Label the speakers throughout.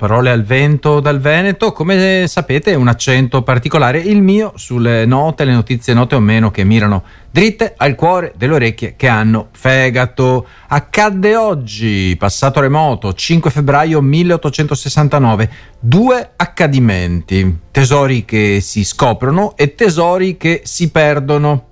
Speaker 1: parole al vento dal Veneto, come sapete un accento particolare, il mio sulle note, le notizie note o meno che mirano dritte al cuore delle orecchie che hanno fegato. Accadde oggi, passato remoto, 5 febbraio 1869, due accadimenti, tesori che si scoprono e tesori che si perdono.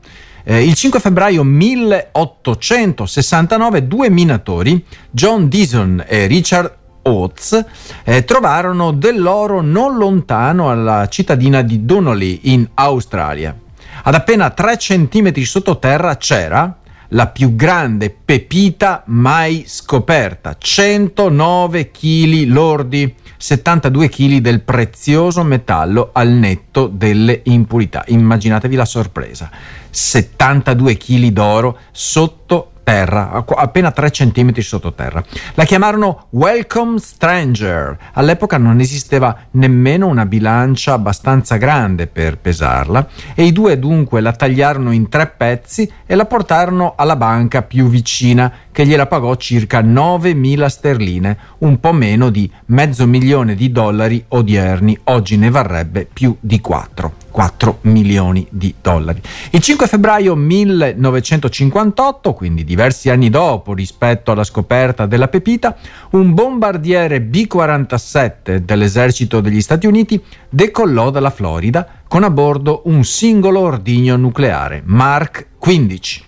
Speaker 1: Eh, il 5 febbraio 1869 due minatori, John Deason e Richard Oates, eh, trovarono dell'oro non lontano alla cittadina di Donnelly in Australia. Ad appena 3 cm sottoterra c'era la più grande pepita mai scoperta, 109 kg lordi, 72 kg del prezioso metallo al netto delle impurità. Immaginatevi la sorpresa. 72 kg d'oro sotto terra, appena 3 cm sottoterra. La chiamarono Welcome Stranger. All'epoca non esisteva nemmeno una bilancia abbastanza grande per pesarla e i due dunque la tagliarono in tre pezzi e la portarono alla banca più vicina che gliela pagò circa 9.000 sterline, un po' meno di mezzo milione di dollari odierni. Oggi ne varrebbe più di 4. 4 milioni di dollari. Il 5 febbraio 1958, quindi diversi anni dopo rispetto alla scoperta della pepita, un bombardiere B-47 dell'esercito degli Stati Uniti decollò dalla Florida con a bordo un singolo ordigno nucleare, Mark 15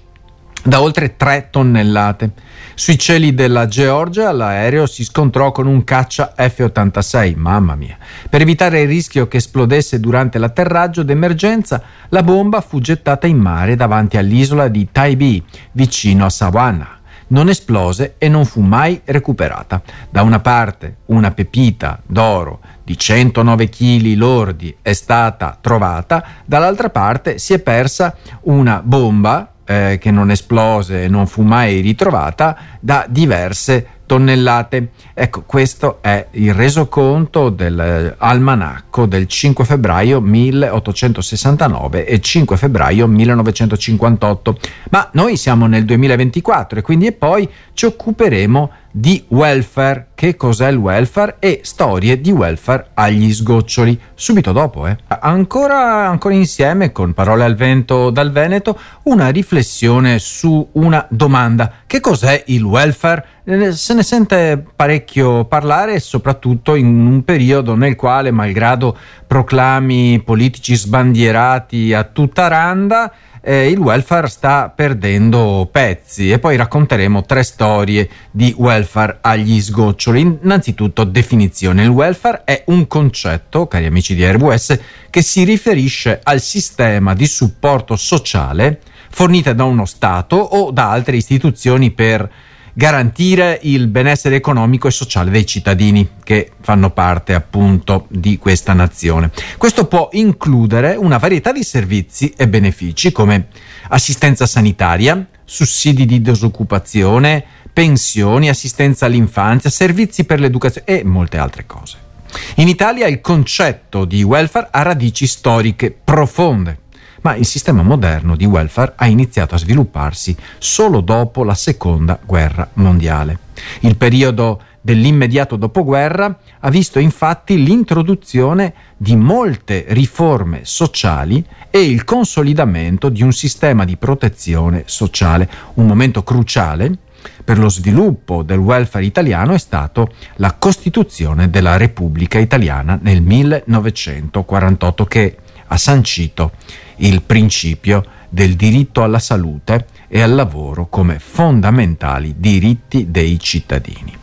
Speaker 1: da oltre 3 tonnellate. Sui cieli della Georgia l'aereo si scontrò con un caccia F-86, mamma mia. Per evitare il rischio che esplodesse durante l'atterraggio d'emergenza, la bomba fu gettata in mare davanti all'isola di Taibi, vicino a Savannah. Non esplose e non fu mai recuperata. Da una parte una pepita d'oro di 109 kg lordi è stata trovata, dall'altra parte si è persa una bomba eh, che non esplose e non fu mai ritrovata da diverse tonnellate. Ecco, questo è il resoconto dell'almanacco del 5 febbraio 1869 e 5 febbraio 1958. Ma noi siamo nel 2024 e quindi e poi ci occuperemo di welfare, che cos'è il welfare e storie di welfare agli sgoccioli, subito dopo. Eh. Ancora, ancora insieme, con parole al vento dal Veneto, una riflessione su una domanda. Che cos'è il welfare? Eh, se ne sente parecchio parlare, soprattutto in un periodo nel quale, malgrado proclami politici sbandierati a tutta randa, eh, il welfare sta perdendo pezzi e poi racconteremo tre storie di welfare agli sgoccioli. Innanzitutto definizione. Il welfare è un concetto, cari amici di RWS, che si riferisce al sistema di supporto sociale fornita da uno Stato o da altre istituzioni per garantire il benessere economico e sociale dei cittadini che fanno parte appunto di questa nazione. Questo può includere una varietà di servizi e benefici come assistenza sanitaria, sussidi di disoccupazione, pensioni, assistenza all'infanzia, servizi per l'educazione e molte altre cose. In Italia il concetto di welfare ha radici storiche profonde ma il sistema moderno di welfare ha iniziato a svilupparsi solo dopo la seconda guerra mondiale. Il periodo dell'immediato dopoguerra ha visto infatti l'introduzione di molte riforme sociali e il consolidamento di un sistema di protezione sociale. Un momento cruciale per lo sviluppo del welfare italiano è stato la Costituzione della Repubblica Italiana nel 1948 che ha sancito il principio del diritto alla salute e al lavoro come fondamentali diritti dei cittadini.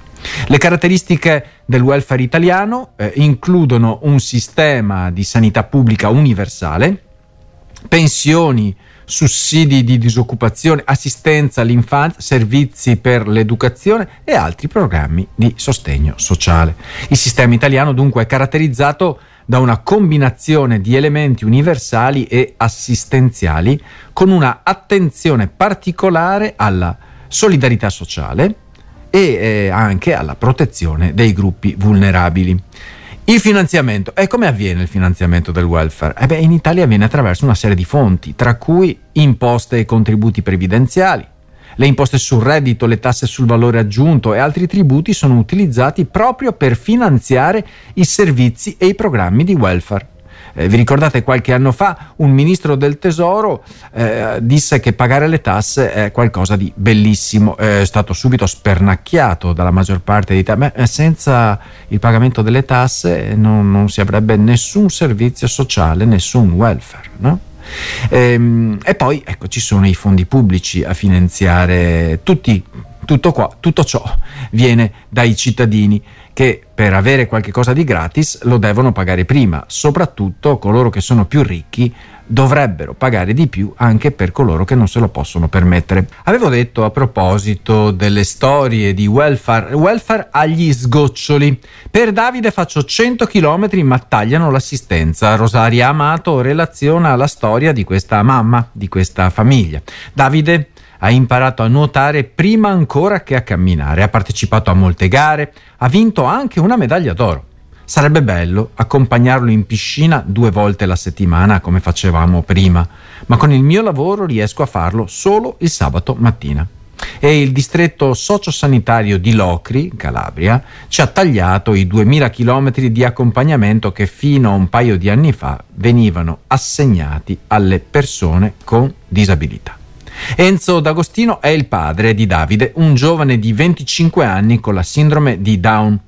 Speaker 1: Le caratteristiche del welfare italiano eh, includono un sistema di sanità pubblica universale, pensioni, sussidi di disoccupazione, assistenza all'infanzia, servizi per l'educazione e altri programmi di sostegno sociale. Il sistema italiano dunque è caratterizzato da una combinazione di elementi universali e assistenziali con una attenzione particolare alla solidarietà sociale e eh, anche alla protezione dei gruppi vulnerabili. Il finanziamento. E come avviene il finanziamento del welfare? Eh beh, in Italia avviene attraverso una serie di fonti, tra cui imposte e contributi previdenziali, Le imposte sul reddito, le tasse sul valore aggiunto e altri tributi sono utilizzati proprio per finanziare i servizi e i programmi di welfare. Eh, vi ricordate qualche anno fa un ministro del tesoro eh, disse che pagare le tasse è qualcosa di bellissimo, è stato subito spernacchiato dalla maggior parte di te. Eh, senza il pagamento delle tasse non, non, si avrebbe nessun servizio sociale, nessun welfare. No? Ehm, e poi ecco, ci sono i fondi pubblici a finanziare tutti, tutto, qua, tutto ciò viene dai cittadini che per avere qualche cosa di gratis lo devono pagare prima, soprattutto coloro che sono più ricchi dovrebbero pagare di più anche per coloro che non se lo possono permettere. Avevo detto a proposito delle storie di welfare, welfare agli sgoccioli. Per Davide faccio 100 km ma tagliano l'assistenza. Rosaria Amato relaziona la storia di questa mamma, di questa famiglia. Davide ha imparato a nuotare prima ancora che a camminare, ha partecipato a molte gare, ha vinto anche una medaglia d'oro. Sarebbe bello accompagnarlo in piscina due volte la settimana come facevamo prima, ma con il mio lavoro riesco a farlo solo il sabato mattina. E il distretto sociosanitario di Locri, Calabria, ci ha tagliato i 2000 km di accompagnamento che fino a un paio di anni fa venivano assegnati alle persone con disabilità. Enzo D'Agostino è il padre di Davide, un giovane di 25 anni con la sindrome di Down.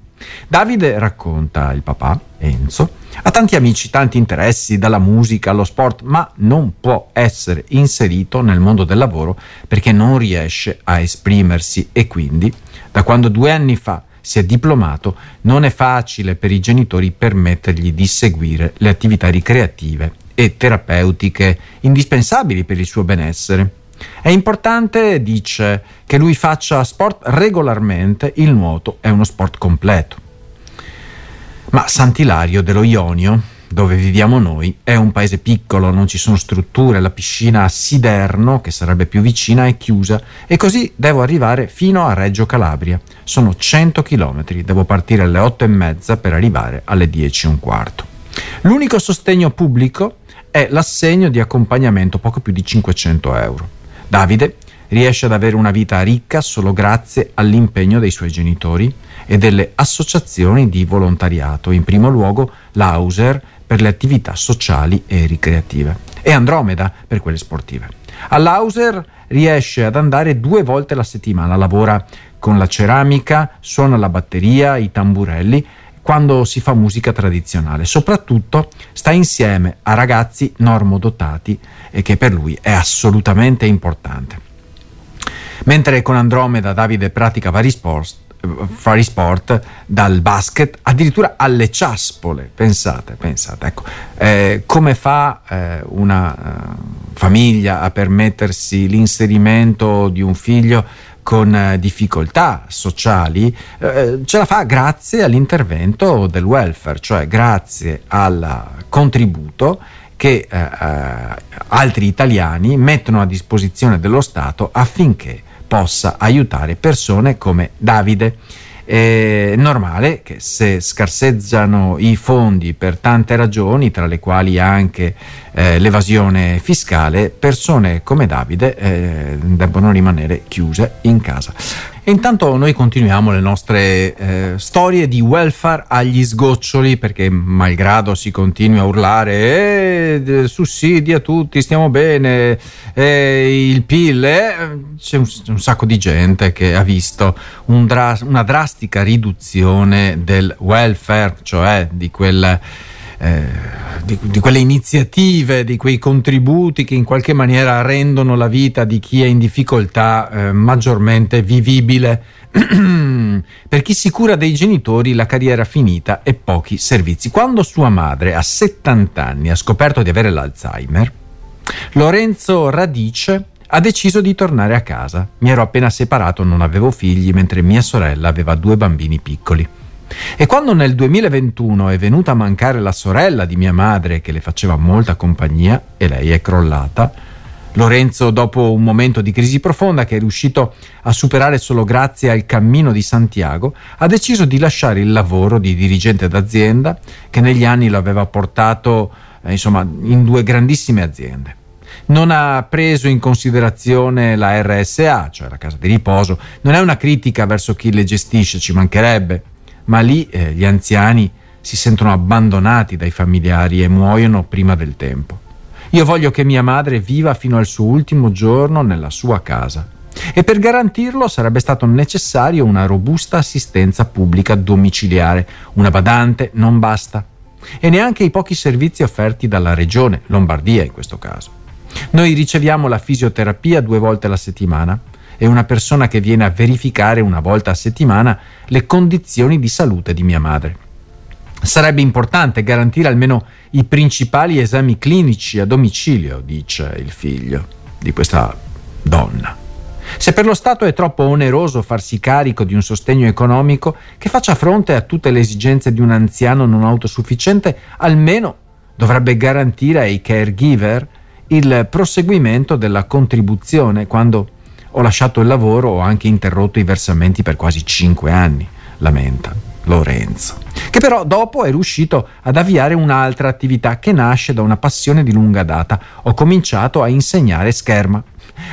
Speaker 1: Davide racconta il papà, Enzo, ha tanti amici, tanti interessi, dalla musica allo sport, ma non può essere inserito nel mondo del lavoro perché non riesce a esprimersi e quindi, da quando due anni fa si è diplomato, non è facile per i genitori permettergli di seguire le attività ricreative e terapeutiche indispensabili per il suo benessere. È importante, dice, che lui faccia sport regolarmente, il nuoto è uno sport completo. Ma Sant'Ilario dello Ionio, dove viviamo noi, è un paese piccolo, non ci sono strutture, la piscina a Siderno, che sarebbe più vicina, è chiusa e così devo arrivare fino a Reggio Calabria. Sono 100 km, devo partire alle 8 e mezza per arrivare alle 10 e un quarto. L'unico sostegno pubblico è l'assegno di accompagnamento poco più di 500 euro. Davide riesce ad avere una vita ricca solo grazie all'impegno dei suoi genitori e delle associazioni di volontariato, in primo luogo l'Auser per le attività sociali e ricreative e Andromeda per quelle sportive. All'Auser riesce ad andare due volte alla settimana, lavora con la ceramica, suona la batteria, i tamburelli quando si fa musica tradizionale. Soprattutto sta insieme a ragazzi normodotati e che per lui è assolutamente importante. Mentre con Andromeda Davide pratica vari sport, vari sport dal basket addirittura alle ciaspole. Pensate, pensate, ecco, eh, come fa eh, una uh, famiglia a permettersi l'inserimento di un figlio con eh, difficoltà sociali, eh, ce la fa grazie all'intervento del welfare, cioè grazie al contributo che eh, eh, altri italiani mettono a disposizione dello Stato affinché possa aiutare persone come Davide. È normale che se scarseggiano i fondi per tante ragioni, tra le quali anche eh, l'evasione fiscale, persone come Davide eh, debbono rimanere chiuse in casa. E intanto noi continuiamo le nostre eh, storie di welfare agli sgoccioli perché malgrado si continui a urlare eh, sussidi a tutti, stiamo bene, eh, il PIL, eh", c'è un, un, sacco di gente che ha visto un dra- una drastica riduzione del welfare, cioè di quel eh, di, di, quelle iniziative, di quei contributi che in qualche maniera rendono la vita di chi è in difficoltà eh, maggiormente vivibile. per chi si cura dei genitori la carriera finita e pochi servizi. Quando sua madre a 70 anni ha scoperto di avere l'Alzheimer, Lorenzo Radice ha deciso di tornare a casa. Mi ero appena separato, non avevo figli, mentre mia sorella aveva due bambini piccoli. E quando nel 2021 è venuta a mancare la sorella di mia madre che le faceva molta compagnia e lei è crollata, Lorenzo, dopo un momento di crisi profonda che è riuscito a superare solo grazie al cammino di Santiago, ha deciso di lasciare il lavoro di dirigente d'azienda che negli anni lo aveva portato eh, insomma, in due grandissime aziende. non ha preso in considerazione la RSA, cioè la casa di riposo. Non è una critica verso chi le gestisce, ci mancherebbe, ma lì eh, gli anziani si sentono abbandonati dai familiari e muoiono prima del tempo. Io voglio che mia madre viva fino al suo ultimo giorno nella sua casa. E per garantirlo sarebbe stato necessario una robusta assistenza pubblica domiciliare. Una badante non basta. E neanche i pochi servizi offerti dalla regione, Lombardia in questo caso. Noi riceviamo la fisioterapia due volte alla settimana e una persona che viene a verificare una volta a settimana le condizioni di salute di mia madre. Sarebbe importante garantire almeno i principali esami clinici a domicilio, dice il figlio di questa donna. Se per lo Stato è troppo oneroso farsi carico di un sostegno economico che faccia fronte a tutte le esigenze di un anziano non autosufficiente, almeno dovrebbe garantire ai caregiver il proseguimento della contribuzione quando ho lasciato il lavoro o anche interrotto i versamenti per quasi cinque anni, lamenta Lorenzo, che però dopo è riuscito ad avviare un'altra attività che nasce da una passione di lunga data. Ho cominciato a insegnare scherma.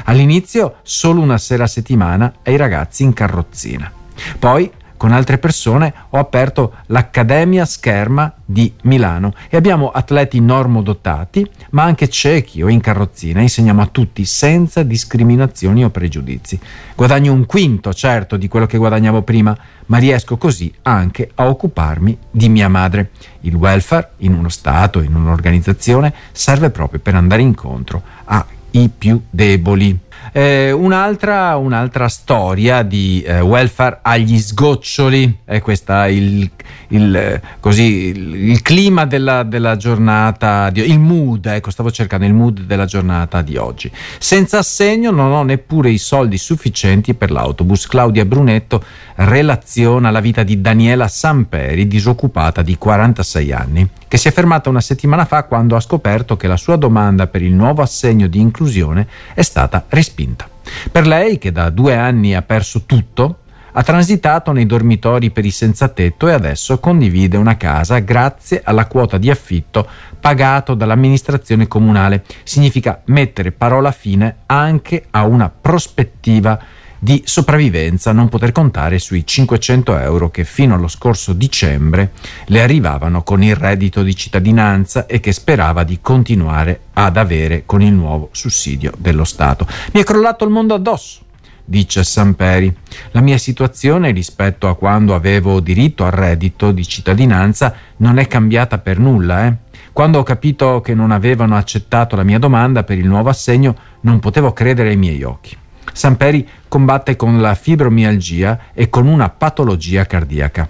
Speaker 1: All'inizio solo una sera a settimana ai ragazzi in carrozzina. Poi con altre persone ho aperto l'Accademia Scherma di Milano e abbiamo atleti normodotati, ma anche ciechi o in carrozzina. Insegniamo a tutti senza discriminazioni o pregiudizi. Guadagno un quinto, certo, di quello che guadagnavo prima, ma riesco così anche a occuparmi di mia madre. Il welfare in uno Stato, in un'organizzazione, serve proprio per andare incontro ai più deboli. Eh, un'altra, un'altra, storia di eh, welfare agli sgoccioli, è questa il, il, il, il clima della, della, giornata, di, il mood, ecco stavo cercando il mood della giornata di oggi. Senza assegno non ho neppure i soldi sufficienti per l'autobus. Claudia Brunetto relaziona la vita di Daniela Samperi, disoccupata di 46 anni, che si è fermata una settimana fa quando ha scoperto che la sua domanda per il nuovo assegno di inclusione è stata respinta spinta. Per lei, che da due anni ha perso tutto, ha transitato nei dormitori per i senza tetto e adesso condivide una casa grazie alla quota di affitto pagato dall'amministrazione comunale. Significa mettere parola fine anche a una prospettiva di sopravvivenza, non poter contare sui 500 euro che fino allo scorso dicembre le arrivavano con il reddito di cittadinanza e che sperava di continuare ad avere con il nuovo sussidio dello Stato. Mi è crollato il mondo addosso dice Samperi. La mia situazione rispetto a quando avevo diritto al reddito di cittadinanza non è cambiata per nulla. Eh? Quando ho capito che non avevano accettato la mia domanda per il nuovo assegno, non potevo credere ai miei occhi. Samperi combatte con la fibromialgia e con una patologia cardiaca.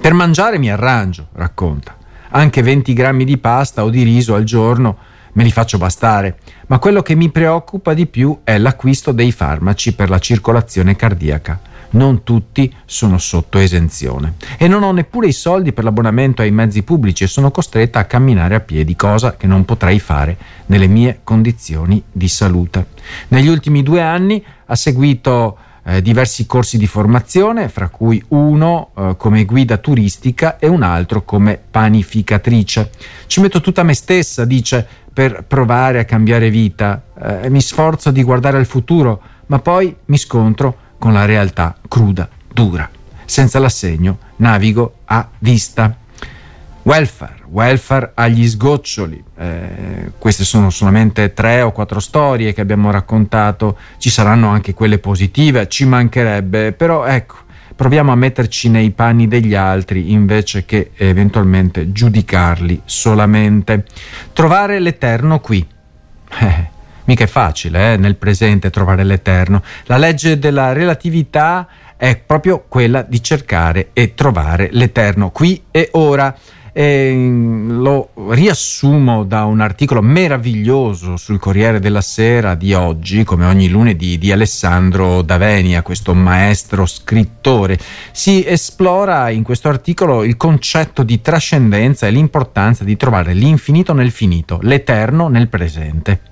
Speaker 1: Per mangiare mi arrangio, racconta. Anche 20 grammi di pasta o di riso al giorno me li faccio bastare, ma quello che mi preoccupa di più è l'acquisto dei farmaci per la circolazione cardiaca non tutti sono sotto esenzione. E non ho neppure i soldi per l'abbonamento ai mezzi pubblici e sono costretta a camminare a piedi, cosa che non potrei fare nelle mie condizioni di salute. Negli ultimi due anni ha seguito eh, diversi corsi di formazione, fra cui uno eh, come guida turistica e un altro come panificatrice. Ci metto tutta me stessa, dice, per provare a cambiare vita. Eh, mi sforzo di guardare al futuro, ma poi mi scontro con la realtà cruda, dura. Senza l'assegno navigo a vista. Welfare, welfare agli sgoccioli. Eh, queste sono solamente tre o quattro storie che abbiamo raccontato, ci saranno anche quelle positive, ci mancherebbe, però ecco, proviamo a metterci nei panni degli altri invece che eventualmente giudicarli solamente. Trovare l'eterno qui. Eh, Mica è facile eh, nel presente trovare l'eterno. La legge della relatività è proprio quella di cercare e trovare l'eterno qui e ora. E mm, lo riassumo da un articolo meraviglioso sul Corriere della Sera di oggi, come ogni lunedì, di Alessandro Davenia, questo maestro scrittore. Si esplora in questo articolo il concetto di trascendenza e l'importanza di trovare l'infinito nel finito, l'eterno nel presente.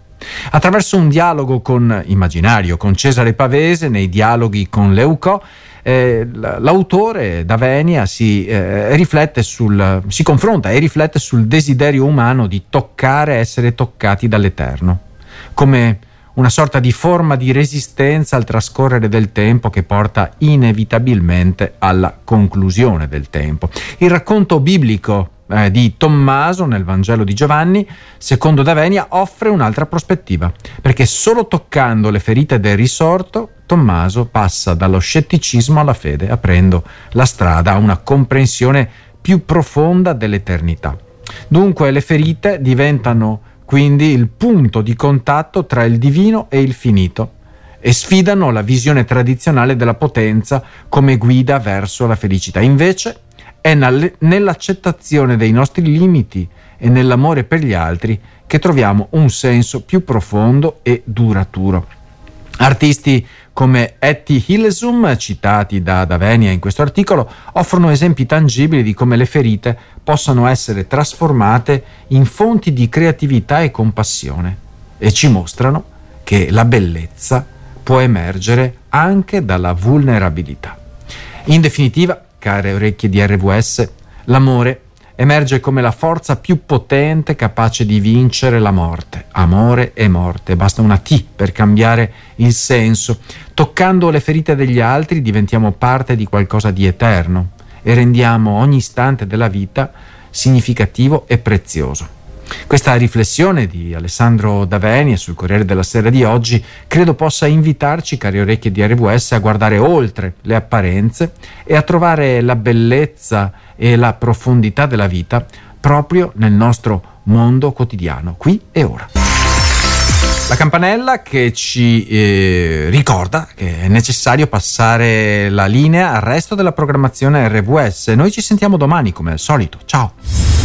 Speaker 1: Attraverso un dialogo con, immaginario con Cesare Pavese, nei dialoghi con Leucò, eh, l'autore Davenia si, eh, sul, si confronta e riflette sul desiderio umano di toccare, essere toccati dall'Eterno. come una sorta di forma di resistenza al trascorrere del tempo che porta inevitabilmente alla conclusione del tempo. Il racconto biblico eh, di Tommaso nel Vangelo di Giovanni, secondo Davenia, offre un'altra prospettiva, perché solo toccando le ferite del risorto, Tommaso passa dallo scetticismo alla fede, aprendo la strada a una comprensione più profonda dell'eternità. Dunque le ferite diventano quindi il punto di contatto tra il divino e il finito e sfidano la visione tradizionale della potenza come guida verso la felicità. Invece è nell'accettazione dei nostri limiti e nell'amore per gli altri che troviamo un senso più profondo e duraturo. Artisti come Etty Hillesum, citati da Davenia in questo articolo, offrono esempi tangibili di come le ferite possano essere trasformate in fonti di creatività e compassione e ci mostrano che la bellezza può emergere anche dalla vulnerabilità. In definitiva, care orecchie di RVS, l'amore emerge come la forza più potente capace di vincere la morte. Amore e morte, basta una T per cambiare il senso. Toccando le ferite degli altri diventiamo parte di qualcosa di eterno e rendiamo ogni istante della vita significativo e prezioso. Questa riflessione di Alessandro Daveni sul Corriere della Sera di oggi credo possa invitarci, cari orecchie di RWS, a guardare oltre le apparenze e a trovare la bellezza e la profondità della vita proprio nel nostro mondo quotidiano, qui e ora. La campanella che ci eh, ricorda che è necessario passare la linea al resto della programmazione RWS. Noi ci sentiamo domani come al solito. Ciao!